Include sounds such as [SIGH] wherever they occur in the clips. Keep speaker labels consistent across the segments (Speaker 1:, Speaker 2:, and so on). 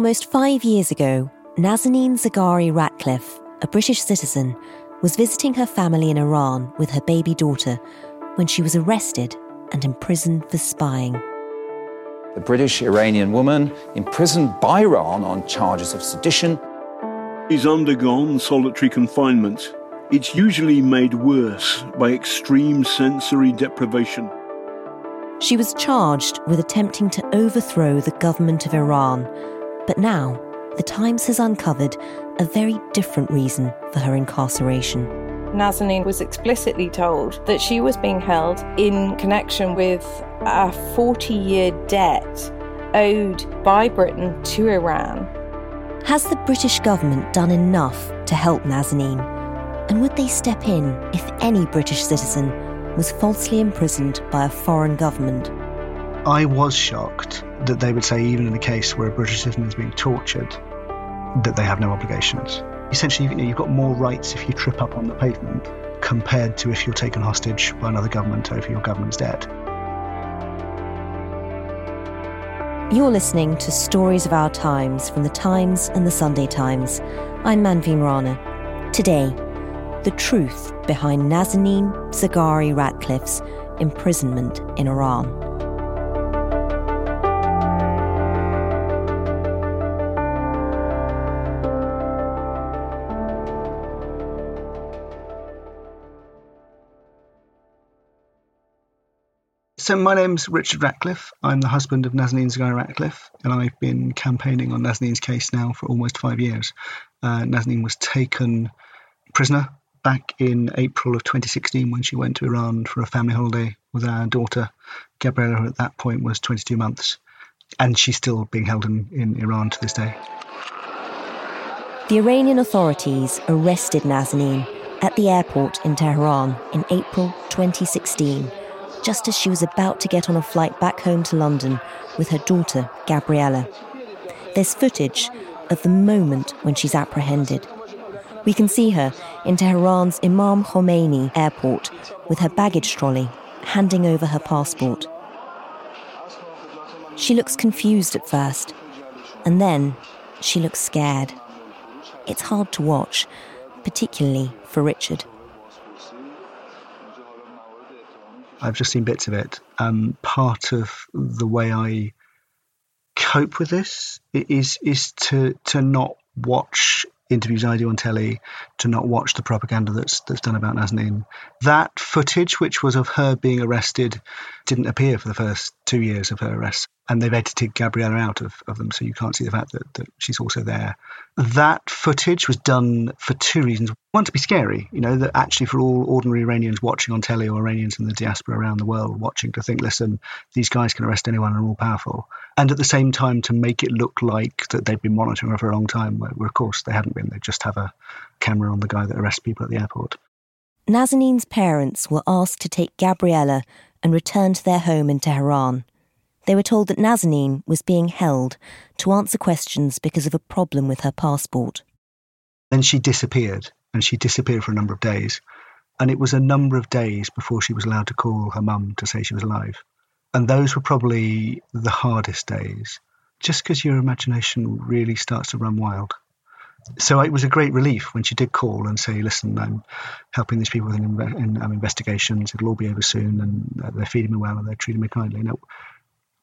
Speaker 1: Almost five years ago, Nazanin Zaghari Ratcliffe, a British citizen, was visiting her family in Iran with her baby daughter when she was arrested and imprisoned for spying.
Speaker 2: The British Iranian woman imprisoned by Iran on charges of sedition.
Speaker 3: He's undergone solitary confinement. It's usually made worse by extreme sensory deprivation.
Speaker 1: She was charged with attempting to overthrow the government of Iran but now, The Times has uncovered a very different reason for her incarceration.
Speaker 4: Nazanin was explicitly told that she was being held in connection with a 40 year debt owed by Britain to Iran.
Speaker 1: Has the British government done enough to help Nazanin? And would they step in if any British citizen was falsely imprisoned by a foreign government?
Speaker 5: I was shocked that they would say, even in a case where a British citizen is being tortured, that they have no obligations. Essentially, you know, you've got more rights if you trip up on the pavement compared to if you're taken hostage by another government over your government's debt.
Speaker 1: You're listening to Stories of Our Times from the Times and the Sunday Times. I'm Manveen Rana. Today, the truth behind Nazanin Zaghari Ratcliffe's imprisonment in Iran.
Speaker 5: So my name's Richard Ratcliffe. I'm the husband of Nazanin Zaghari Ratcliffe, and I've been campaigning on Nazanin's case now for almost five years. Uh, Nazanin was taken prisoner back in April of 2016 when she went to Iran for a family holiday with our daughter. Gabriella, who at that point was 22 months, and she's still being held in, in Iran to this day.
Speaker 1: The Iranian authorities arrested Nazanin at the airport in Tehran in April 2016 just as she was about to get on a flight back home to London with her daughter, Gabriella. There's footage of the moment when she's apprehended. We can see her in Tehran's Imam Khomeini airport with her baggage trolley, handing over her passport. She looks confused at first, and then she looks scared. It's hard to watch, particularly for Richard.
Speaker 5: I've just seen bits of it. Um, part of the way I cope with this is is to to not watch interviews I do on telly, to not watch the propaganda that's that's done about Nazanin. That footage, which was of her being arrested, didn't appear for the first two years of her arrest and they've edited Gabriella out of, of them, so you can't see the fact that, that she's also there. That footage was done for two reasons. One, to be scary, you know, that actually for all ordinary Iranians watching on telly or Iranians in the diaspora around the world watching to think, listen, these guys can arrest anyone and are all powerful. And at the same time, to make it look like that they've been monitoring her for a long time, where, where of course they hadn't been. They just have a camera on the guy that arrests people at the airport.
Speaker 1: Nazanin's parents were asked to take Gabriella and return to their home in Tehran they were told that Nazanin was being held to answer questions because of a problem with her passport.
Speaker 5: Then she disappeared, and she disappeared for a number of days. And it was a number of days before she was allowed to call her mum to say she was alive. And those were probably the hardest days, just because your imagination really starts to run wild. So it was a great relief when she did call and say, "Listen, I'm helping these people in, in um, investigations. It'll all be over soon, and uh, they're feeding me well and they're treating me kindly." Now,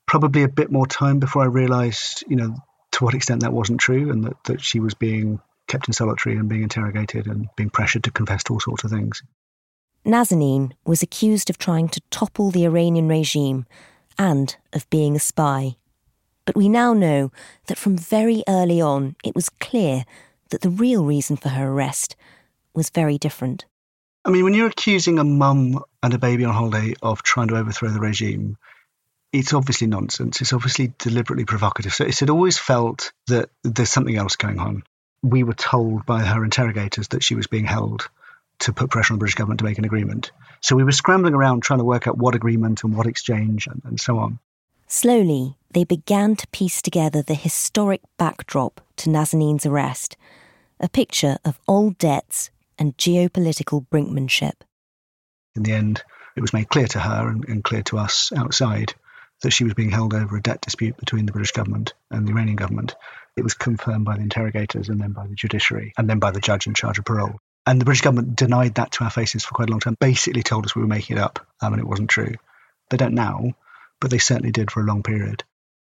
Speaker 5: probably a bit more time before I realised, you know, to what extent that wasn't true, and that, that she was being kept in solitary and being interrogated and being pressured to confess to all sorts of things.
Speaker 1: Nazanin was accused of trying to topple the Iranian regime and of being a spy. But we now know that from very early on it was clear that the real reason for her arrest was very different.
Speaker 5: I mean, when you're accusing a mum and a baby on holiday of trying to overthrow the regime, it's obviously nonsense. It's obviously deliberately provocative. So it had always felt that there's something else going on. We were told by her interrogators that she was being held to put pressure on the British government to make an agreement. So we were scrambling around trying to work out what agreement and what exchange and, and so on.
Speaker 1: Slowly, they began to piece together the historic backdrop to Nazanin's arrest a picture of old debts and geopolitical brinkmanship.
Speaker 5: In the end, it was made clear to her and, and clear to us outside that she was being held over a debt dispute between the British government and the Iranian government. It was confirmed by the interrogators and then by the judiciary and then by the judge in charge of parole. And the British government denied that to our faces for quite a long time, basically told us we were making it up um, and it wasn't true. They don't now, but they certainly did for a long period.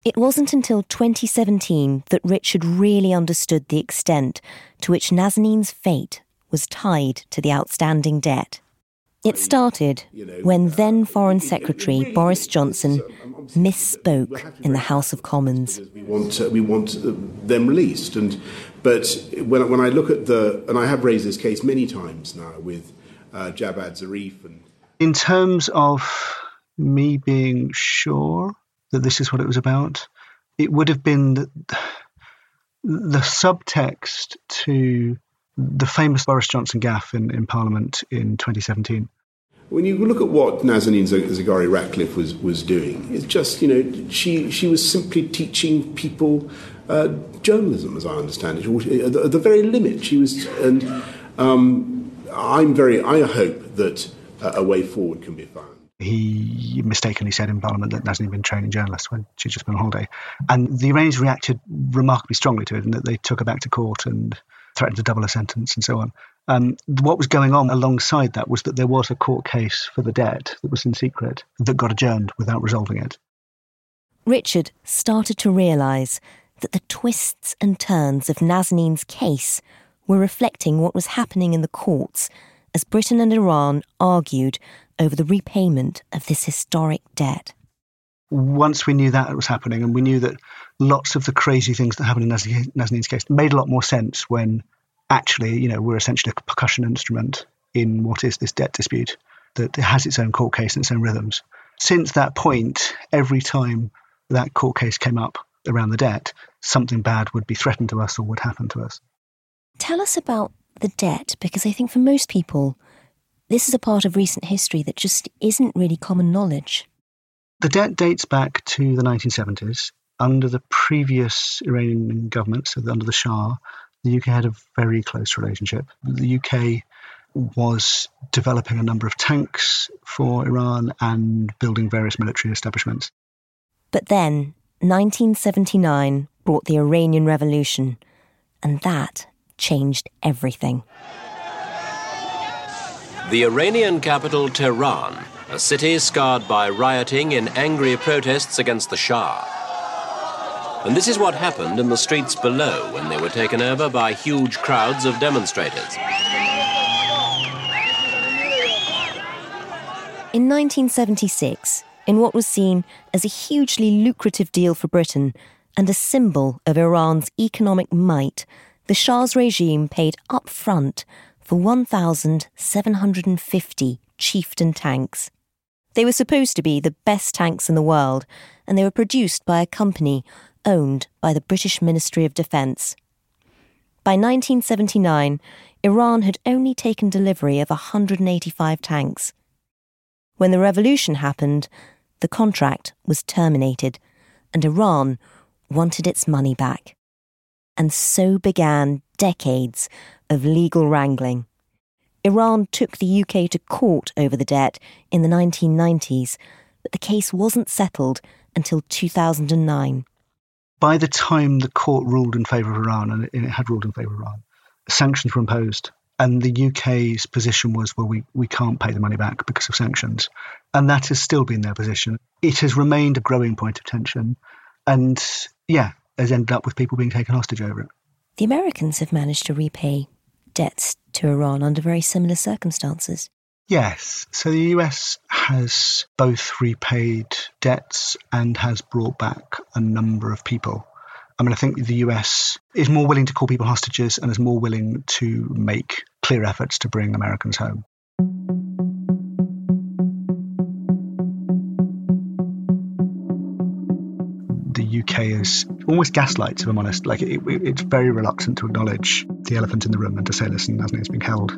Speaker 1: It wasn't until 2017 that Richard really understood the extent to which Nazanin's fate was tied to the outstanding debt. It started when then Foreign Secretary Boris Johnson misspoke in the House of Commons.
Speaker 6: We want, uh, we want uh, them released. And, but when, when I look at the, and I have raised this case many times now with uh, Javad Zarif. And
Speaker 5: In terms of me being sure that this is what it was about, it would have been the, the subtext to the famous Boris Johnson gaffe in, in Parliament in 2017.
Speaker 6: When you look at what Nazanin Zaghari Ratcliffe was, was doing, it's just, you know, she, she was simply teaching people uh, journalism, as I understand it, at the, the, very limit. She was, and um, I'm very, I hope that a way forward can be found.
Speaker 5: He mistakenly said in Parliament that Nazanin had been training journalists when she'd just been on holiday. And the Iranians reacted remarkably strongly to it, and that they took her back to court and threatened to double her sentence and so on. Um, what was going on alongside that was that there was a court case for the debt that was in secret that got adjourned without resolving it.
Speaker 1: Richard started to realise that the twists and turns of Nazanin's case were reflecting what was happening in the courts as Britain and Iran argued over the repayment of this historic debt.
Speaker 5: Once we knew that it was happening, and we knew that lots of the crazy things that happened in Nazanin's case made a lot more sense when actually, you know, we're essentially a percussion instrument in what is this debt dispute that has its own court case and its own rhythms. Since that point, every time that court case came up around the debt, something bad would be threatened to us or would happen to us.
Speaker 1: Tell us about the debt, because I think for most people, this is a part of recent history that just isn't really common knowledge.
Speaker 5: The debt dates back to the 1970s. Under the previous Iranian government, so under the Shah, the UK had a very close relationship. The UK was developing a number of tanks for Iran and building various military establishments.
Speaker 1: But then, 1979 brought the Iranian Revolution, and that changed everything.
Speaker 7: The Iranian capital, Tehran, a city scarred by rioting in angry protests against the Shah. And this is what happened in the streets below when they were taken over by huge crowds of demonstrators.
Speaker 1: In 1976, in what was seen as a hugely lucrative deal for Britain and a symbol of Iran's economic might, the Shah's regime paid up front for 1,750 chieftain tanks. They were supposed to be the best tanks in the world, and they were produced by a company owned by the British Ministry of Defence. By 1979, Iran had only taken delivery of 185 tanks. When the revolution happened, the contract was terminated, and Iran wanted its money back. And so began decades of legal wrangling. Iran took the UK to court over the debt in the 1990s, but the case wasn't settled until 2009.
Speaker 5: By the time the court ruled in favour of Iran, and it had ruled in favour of Iran, sanctions were imposed. And the UK's position was, well, we, we can't pay the money back because of sanctions. And that has still been their position. It has remained a growing point of tension. And yeah, has ended up with people being taken hostage over it.
Speaker 1: The Americans have managed to repay debts to Iran under very similar circumstances.
Speaker 5: Yes. So the US has both repaid debts and has brought back a number of people. I mean, I think the US is more willing to call people hostages and is more willing to make clear efforts to bring Americans home. The UK is almost gaslights, if I'm honest. Like, it, it, it's very reluctant to acknowledge the elephant in the room and to say, listen, Nazanin's being held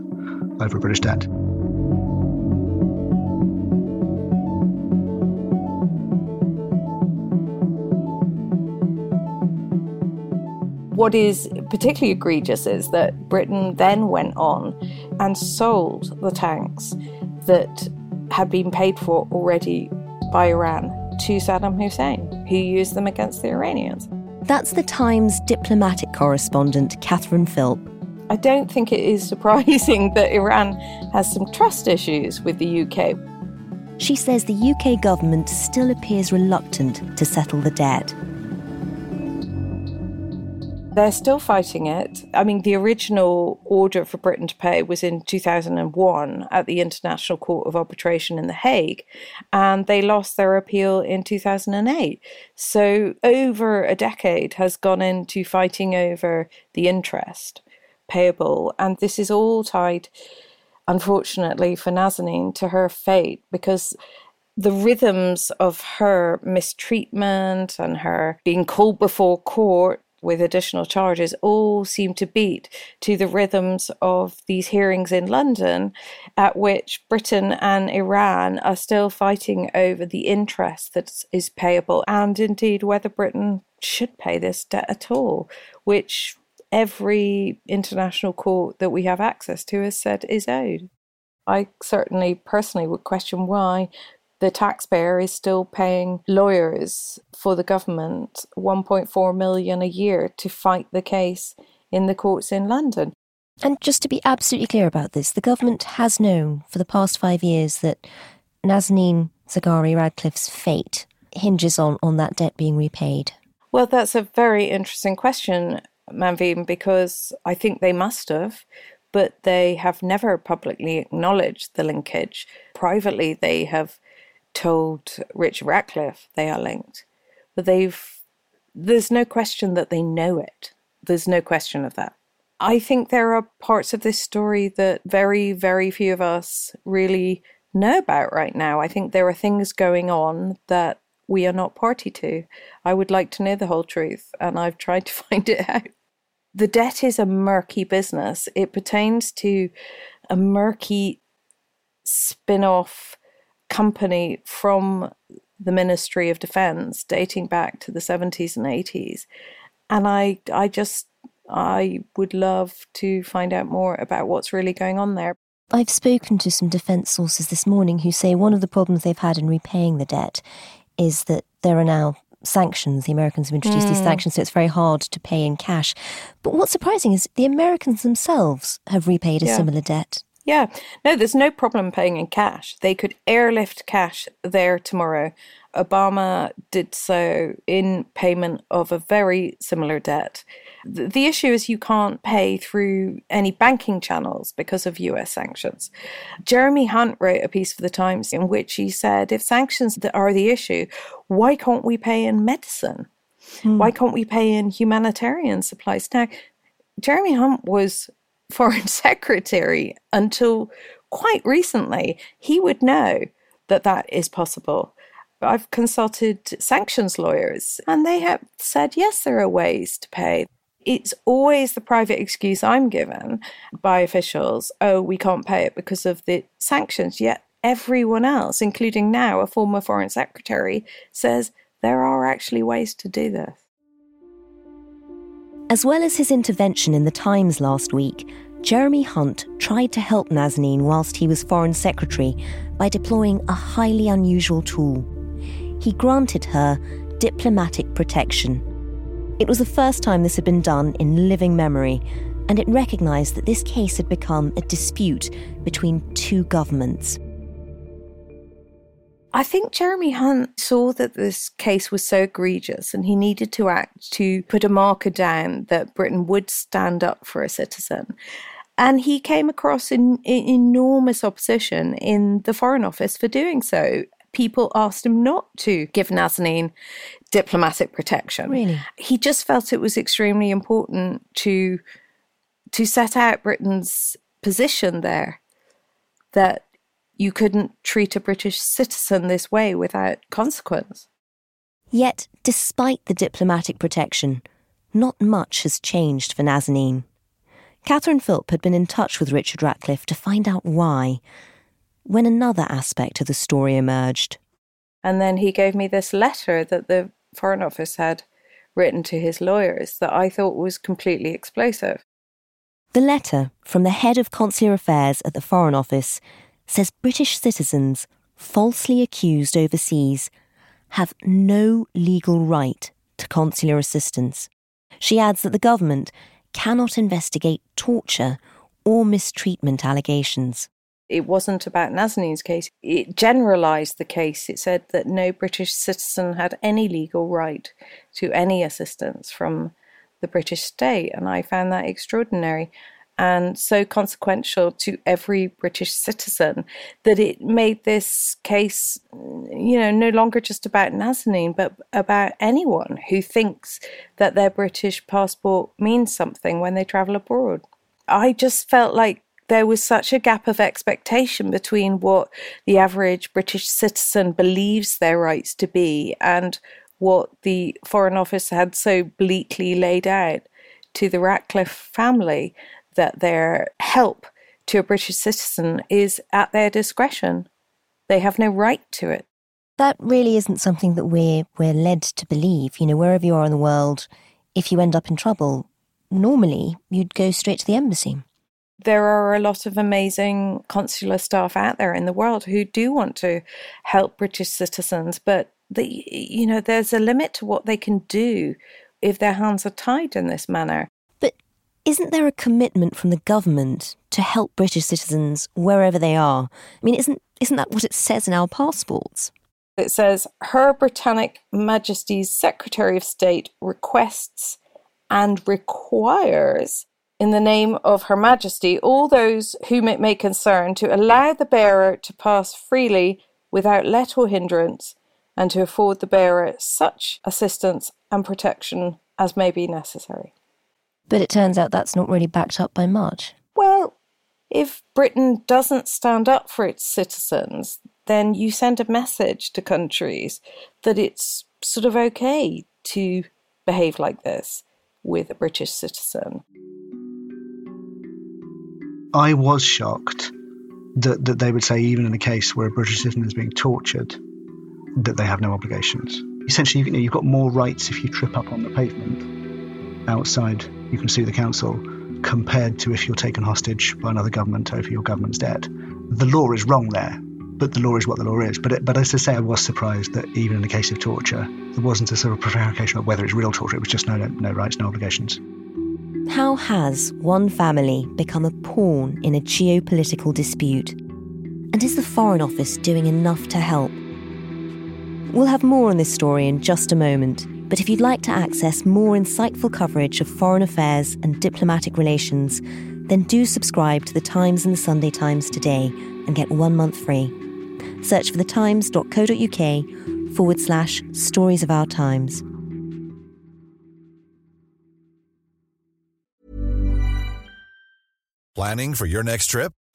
Speaker 5: over a British debt.
Speaker 4: What is particularly egregious is that Britain then went on and sold the tanks that had been paid for already by Iran to Saddam Hussein, who used them against the Iranians.
Speaker 1: That's the Times diplomatic correspondent, Catherine Philp.
Speaker 4: I don't think it is surprising [LAUGHS] that Iran has some trust issues with the UK.
Speaker 1: She says the UK government still appears reluctant to settle the debt.
Speaker 4: They're still fighting it. I mean, the original order for Britain to pay was in 2001 at the International Court of Arbitration in The Hague, and they lost their appeal in 2008. So, over a decade has gone into fighting over the interest payable, and this is all tied, unfortunately, for Nazanin to her fate because the rhythms of her mistreatment and her being called before court with additional charges all seem to beat to the rhythms of these hearings in London, at which Britain and Iran are still fighting over the interest that is payable and indeed whether Britain should pay this debt at all, which every international court that we have access to has said is owed. I certainly personally would question why the taxpayer is still paying lawyers for the government 1.4 million a year to fight the case in the courts in London.
Speaker 1: And just to be absolutely clear about this, the government has known for the past five years that Nazanin Zaghari Ratcliffe's fate hinges on, on that debt being repaid.
Speaker 4: Well, that's a very interesting question, Manveen, because I think they must have, but they have never publicly acknowledged the linkage. Privately, they have told Rich Ratcliffe they are linked, but they've there's no question that they know it. There's no question of that. I think there are parts of this story that very, very few of us really know about right now. I think there are things going on that we are not party to. I would like to know the whole truth, and I've tried to [LAUGHS] find it out. The debt is a murky business. It pertains to a murky spin off company from the Ministry of Defense dating back to the 70s and 80s. And I, I just, I would love to find out more about what's really going on there.
Speaker 1: I've spoken to some defence sources this morning who say one of the problems they've had in repaying the debt is that there are now sanctions. The Americans have introduced mm. these hmm. sanctions, so it's very hard to pay in cash. But what's surprising is the Americans themselves have repaid a yeah. similar debt.
Speaker 4: Yeah, no, there's no problem paying in cash. They could airlift cash there tomorrow. Obama did so in payment of a very similar debt. The issue is you can't pay through any banking channels because of US sanctions. Jeremy Hunt wrote a piece for the Times in which he said if sanctions are the issue, why can't we pay in medicine? Hmm. Why can't we pay in humanitarian supplies? Now, Jeremy Hunt was foreign [LAUGHS] secretary until quite recently. He would know that that is possible. I've consulted sanctions lawyers and they have said, yes, there are ways to pay. It's always the private excuse I'm given by officials oh, we can't pay it because of the sanctions. Yet everyone else, including now a former foreign secretary, says there are actually ways to do this.
Speaker 1: As well as his intervention in the Times last week, Jeremy Hunt tried to help Nazanin whilst he was Foreign Secretary by deploying a highly unusual tool. He granted her diplomatic protection. It was the first time this had been done in living memory, and it recognised that this case had become a dispute between two governments.
Speaker 4: I think Jeremy Hunt saw that this case was so egregious and he needed to act to put a marker down that Britain would stand up for a citizen. And he came across in, in enormous opposition in the Foreign Office for doing so. People asked him not to give Nazanin diplomatic protection.
Speaker 1: Really?
Speaker 4: He just felt it was extremely important to to set out Britain's position there that you couldn't treat a British citizen this way without consequence.
Speaker 1: Yet, despite the diplomatic protection, not much has changed for Nazanin. Catherine Philp had been in touch with Richard Ratcliffe to find out why, when another aspect of the story emerged.
Speaker 4: And then he gave me this letter that the Foreign Office had written to his lawyers that I thought was completely explosive.
Speaker 1: The letter from the head of consular affairs at the Foreign Office says British citizens falsely accused overseas have no legal right to consular assistance. She adds that the government cannot investigate torture or mistreatment allegations.
Speaker 4: It wasn't about Nazanin's case. It generalised the case. It said that no British citizen had any legal right to any assistance from the British state. And I found that extraordinary and so consequential to every British citizen that it made this case, you know, no longer just about Nazanin, but about anyone who thinks that their British passport means something when they travel abroad. I just felt like there was such a gap of expectation between what the average British citizen believes their rights to be and what the Foreign Office had so bleakly laid out to the Ratcliffe family that their help to a British citizen is at their discretion. They have no right to it.
Speaker 1: That really isn't something that we're we're led to believe. You know, wherever you are in the world, if you end up in trouble, normally you'd go straight to the embassy.
Speaker 4: There are a lot of amazing consular staff out there in the world who do want to help British citizens, but the, you know, there's a limit to what they can do if their hands are tied in this manner.
Speaker 1: Isn't there a commitment from the government to help British citizens wherever they are? I mean, isn't isn't that what it says in our passports?
Speaker 4: It says Her Britannic Majesty's Secretary of State requests and requires in the name of Her Majesty all those whom it may concern to allow the bearer to pass freely without let or hindrance and to afford the bearer such assistance and protection as may be necessary.
Speaker 1: But it turns out that's not really backed up by much.
Speaker 4: Well, if Britain doesn't stand up for its citizens, then you send a message to countries that it's sort of okay to behave like this with a British citizen.
Speaker 5: I was shocked that, that they would say, even in a case where a British citizen is being tortured, that they have no obligations. Essentially, you know, you've got more rights if you trip up on the pavement outside you can sue the council compared to if you're taken hostage by another government over your government's debt. The law is wrong there, but the law is what the law is. But it, but as I say, I was surprised that even in the case of torture, there wasn't a sort of prevarication of whether it's real torture. It was just no, no, no rights, no obligations.
Speaker 1: How has one family become a pawn in a geopolitical dispute? And is the Foreign Office doing enough to help? We'll have more on this story in just a moment. But if you'd like to access more insightful coverage of foreign affairs and diplomatic relations, then do subscribe to The Times and The Sunday Times today and get one month free. Search for thetimes.co.uk forward slash stories of our times.
Speaker 8: Planning for your next trip?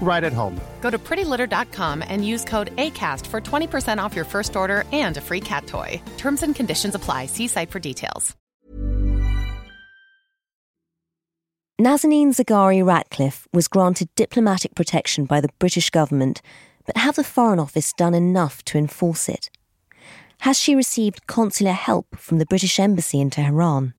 Speaker 9: right at home.
Speaker 10: Go to prettylitter.com and use code ACAST for 20% off your first order and a free cat toy. Terms and conditions apply. See site for details.
Speaker 1: Nazanin Zaghari Ratcliffe was granted diplomatic protection by the British government, but have the Foreign Office done enough to enforce it? Has she received consular help from the British Embassy in Tehran?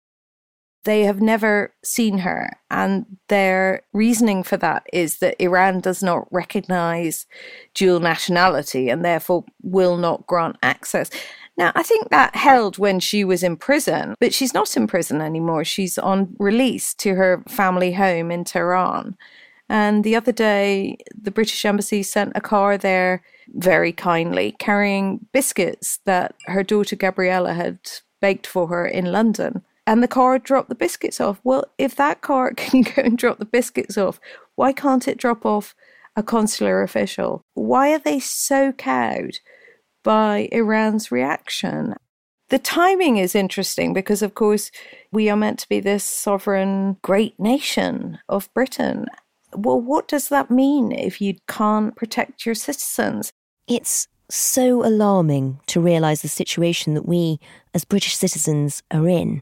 Speaker 4: They have never seen her, and their reasoning for that is that Iran does not recognize dual nationality and therefore will not grant access. Now, I think that held when she was in prison, but she's not in prison anymore. She's on release to her family home in Tehran. And the other day, the British Embassy sent a car there very kindly, carrying biscuits that her daughter Gabriella had baked for her in London. And the car dropped the biscuits off. Well, if that car [LAUGHS] can go and drop the biscuits off, why can't it drop off a consular official? Why are they so cowed by Iran's reaction. The timing is interesting because, of course, we are meant to be this sovereign great nation of Britain. Well, what does that mean if you can't protect your citizens?
Speaker 1: It's so alarming to realise the situation that we, as British citizens, are in.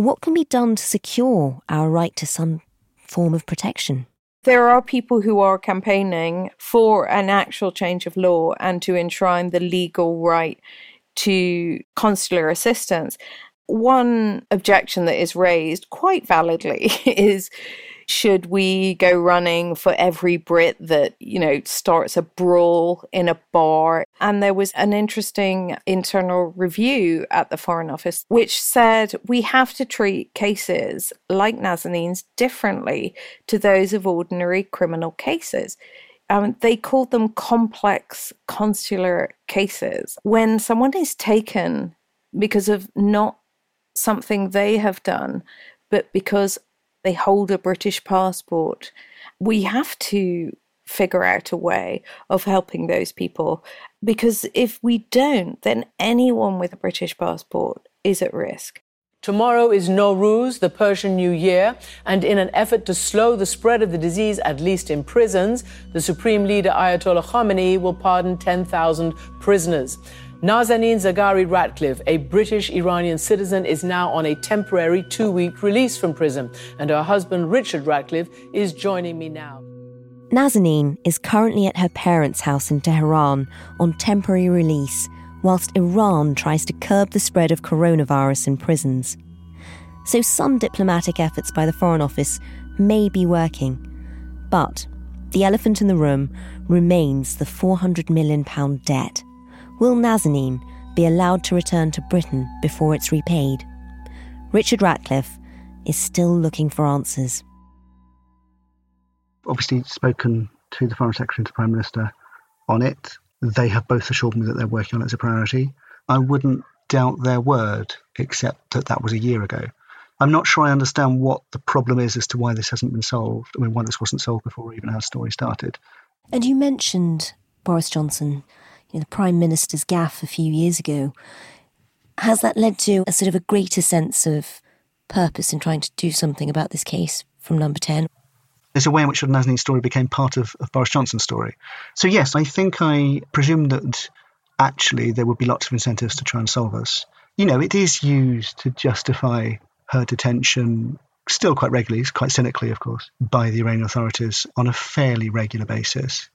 Speaker 1: What can be done to secure our right to some form of protection?
Speaker 4: There are people who are campaigning for an actual change of law and to enshrine the legal right to consular assistance. One objection that is raised quite validly [LAUGHS] is should we go running for every Brit that, you know, starts a brawl in a bar? And there was an interesting internal review at the Foreign Office which said we have to treat cases like Nazanin's differently to those of ordinary criminal cases. Um, they called them complex consular cases. When someone is taken because of not something they have done, but because they hold a British passport. We have to figure out a way of helping those people because if we don't, then anyone with a British passport is at risk.
Speaker 11: Tomorrow is Nowruz, the Persian New Year, and in an effort to slow the spread of the disease, at least in prisons, the Supreme Leader Ayatollah Khamenei will pardon 10,000 prisoners. Nazanin Zaghari Ratcliffe, a British Iranian citizen, is now on a temporary two week release from prison, and her husband Richard Ratcliffe is joining me now.
Speaker 1: Nazanin is currently at her parents' house in Tehran on temporary release, whilst Iran tries to curb the spread of coronavirus in prisons. So some diplomatic efforts by the Foreign Office may be working, but the elephant in the room remains the £400 million debt Will Nazanin be allowed to return to Britain before it's repaid? Richard Ratcliffe is still looking for answers.
Speaker 5: Obviously, spoken to the Foreign Secretary and the Prime Minister on it. They have both assured me that they're working on it as a priority. I wouldn't doubt their word, except that that was a year ago. I'm not sure I understand what the problem is as to why this hasn't been solved. I mean, why this wasn't solved before even our story started.
Speaker 1: And you mentioned Boris Johnson you know, the Prime Minister's gaffe a few years ago, has that led to a sort of a greater sense of purpose in trying to do something about this case from number 10?
Speaker 5: There's a way in which the Nazanin story became part of, of Boris Johnson's story. So, yes, I think I presume that actually there would be lots of incentives to try and solve us. You know, it is used to justify her detention still quite regularly, quite cynically, of course, by the Iranian authorities on a fairly regular basis.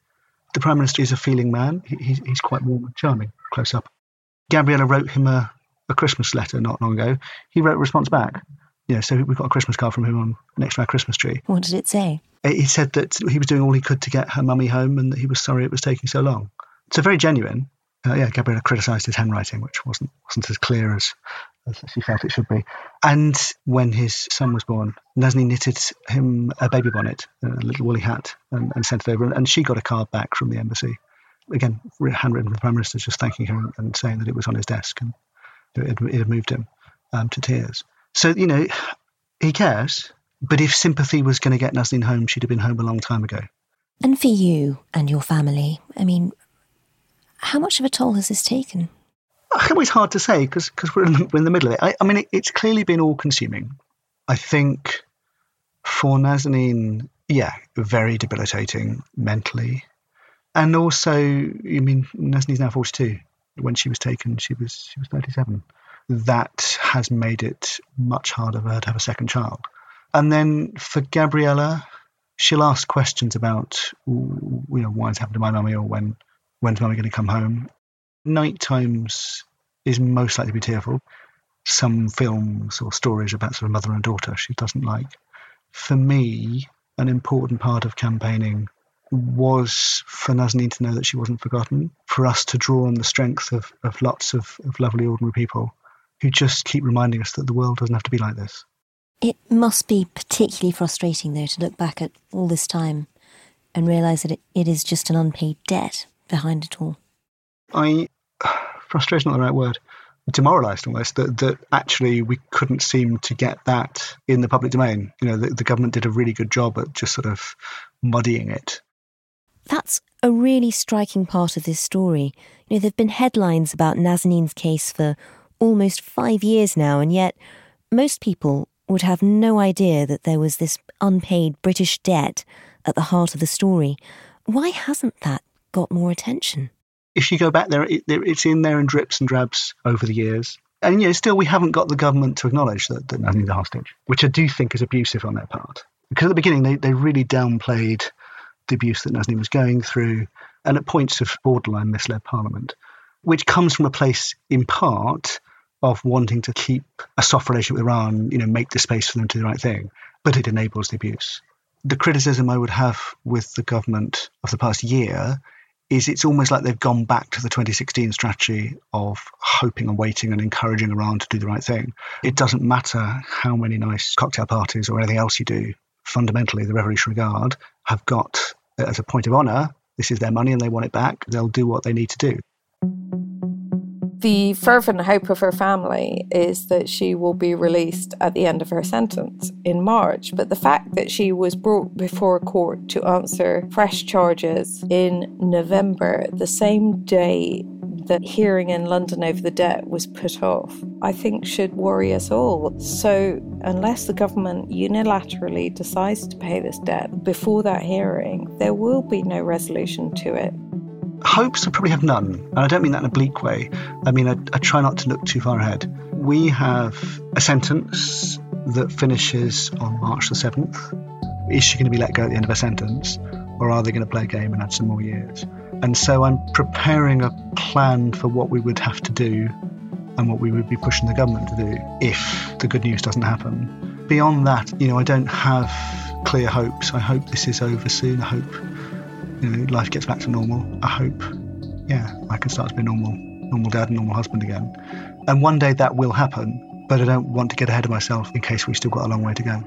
Speaker 5: The Prime Minister is a feeling man. He, he's, he's quite warm and charming, close up. Gabriella wrote him a, a Christmas letter not long ago. He wrote a response back. Yeah, so we've got a Christmas card from him on next to our Christmas tree.
Speaker 1: What did it say?
Speaker 5: He said that he was doing all he could to get her mummy home and that he was sorry it was taking so long. So very genuine. Uh, yeah, Gabriella criticised his handwriting, which wasn't wasn't as clear as, as she felt it should be. And when his son was born, Nazanin knitted him a baby bonnet, a little woolly hat, and, and sent it over. And she got a card back from the embassy. Again, handwritten from the Prime Minister, just thanking her and saying that it was on his desk and it, it had moved him um, to tears. So, you know, he cares. But if sympathy was going to get Nazanin home, she'd have been home a long time ago.
Speaker 1: And for you and your family, I mean, how much of a toll has this taken?
Speaker 5: It's always hard to say because we're, we're, in the middle of it. I, I mean, it, it's clearly been all consuming. I think for Nazanin, yeah, very debilitating mentally. And also, I mean, Nazanin's now 42. When she was taken, she was she was 37. That has made it much harder for her to have a second child. And then for Gabriella, she'll ask questions about, you know, what's happened to my mummy or when when's mummy going to come home. Night times is most likely to be tearful. Some films or stories about sort of mother and daughter she doesn't like. For me, an important part of campaigning was for Nazanin to know that she wasn't forgotten, for us to draw on the strength of, of lots of, of lovely ordinary people who just keep reminding us that the world doesn't have to be like this.
Speaker 1: It must be particularly frustrating, though, to look back at all this time and realise that it, it is just an unpaid debt behind it all?
Speaker 5: I frustration not the right word. Demoralised almost that that actually we couldn't seem to get that in the public domain. You know, the, the government did a really good job at just sort of muddying it.
Speaker 1: That's a really striking part of this story. You know, there've been headlines about Nazanin's case for almost five years now, and yet most people would have no idea that there was this unpaid British debt at the heart of the story. Why hasn't that got more attention.
Speaker 5: If you go back there, it, it's in there in drips and drabs over the years. And you know, still we haven't got the government to acknowledge that, that Nazanin's a hostage, which I do think is abusive on their part. Because at the beginning they, they really downplayed the abuse that Nazanin was going through, and at points of borderline misled Parliament, which comes from a place in part of wanting to keep a soft relationship with Iran, you know, make the space for them to do the right thing, but it enables the abuse. The criticism I would have with the government of the past year is it's almost like they've gone back to the 2016 strategy of hoping and waiting and encouraging Iran to do the right thing. It mm-hmm. doesn't matter how many nice cocktail parties or anything else you do. Fundamentally, the Revolutionary Guard have got, as a point of honour, this is their money and they want it back. They'll do what they need to do
Speaker 4: the fervent hope of her family is that she will be released at the end of her sentence in March. But the fact that she was brought before court to answer fresh charges in November, the same day that hearing in London over the debt was put off, I think should worry us all. So, unless the government unilaterally decides to pay this debt before that hearing, there will be no resolution to it
Speaker 5: hopes I probably have none. And I don't mean that in a bleak way. I mean, I, I try not to look too far ahead. We have a sentence that finishes on March the 7th. Is she going to be let go at the end of her sentence? Or are they going to play a game and add some more years? And so I'm preparing a plan for what we would have to do and what we would be pushing the government to do if the good news doesn't happen. Beyond that, you know, I don't have clear hopes. I hope this is over soon. I hope you know, life gets back to normal. I hope, yeah, I can start to be normal, normal dad and normal husband again. And one day that will happen, but I don't want to get ahead of myself in case we've still got a long way to go.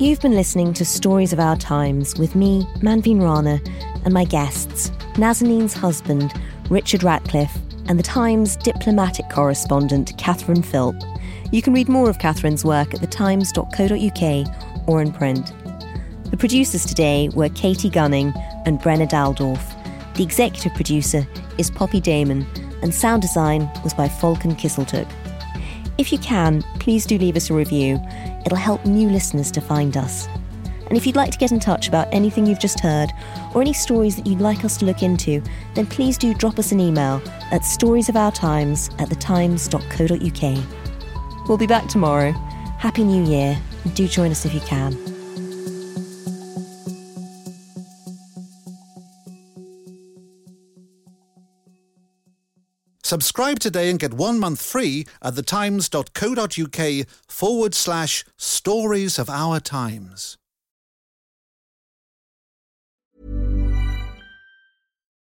Speaker 1: You've been listening to Stories of Our Times with me, Manveen Rana, and my guests, Nazanin's husband, Richard Ratcliffe, and the Times diplomatic correspondent Catherine Philp. You can read more of Catherine's work at thetimes.co.uk or in print. The producers today were Katie Gunning and Brenna Daldorf. The executive producer is Poppy Damon, and sound design was by Falcon Kisseltook. If you can, please do leave us a review. It'll help new listeners to find us. And if you'd like to get in touch about anything you've just heard, or any stories that you'd like us to look into, then please do drop us an email at storiesofourtimes at thetimes.co.uk. We'll be back tomorrow. Happy New Year, do join us if you can.
Speaker 12: Subscribe today and get one month free at thetimes.co.uk forward slash stories of our times.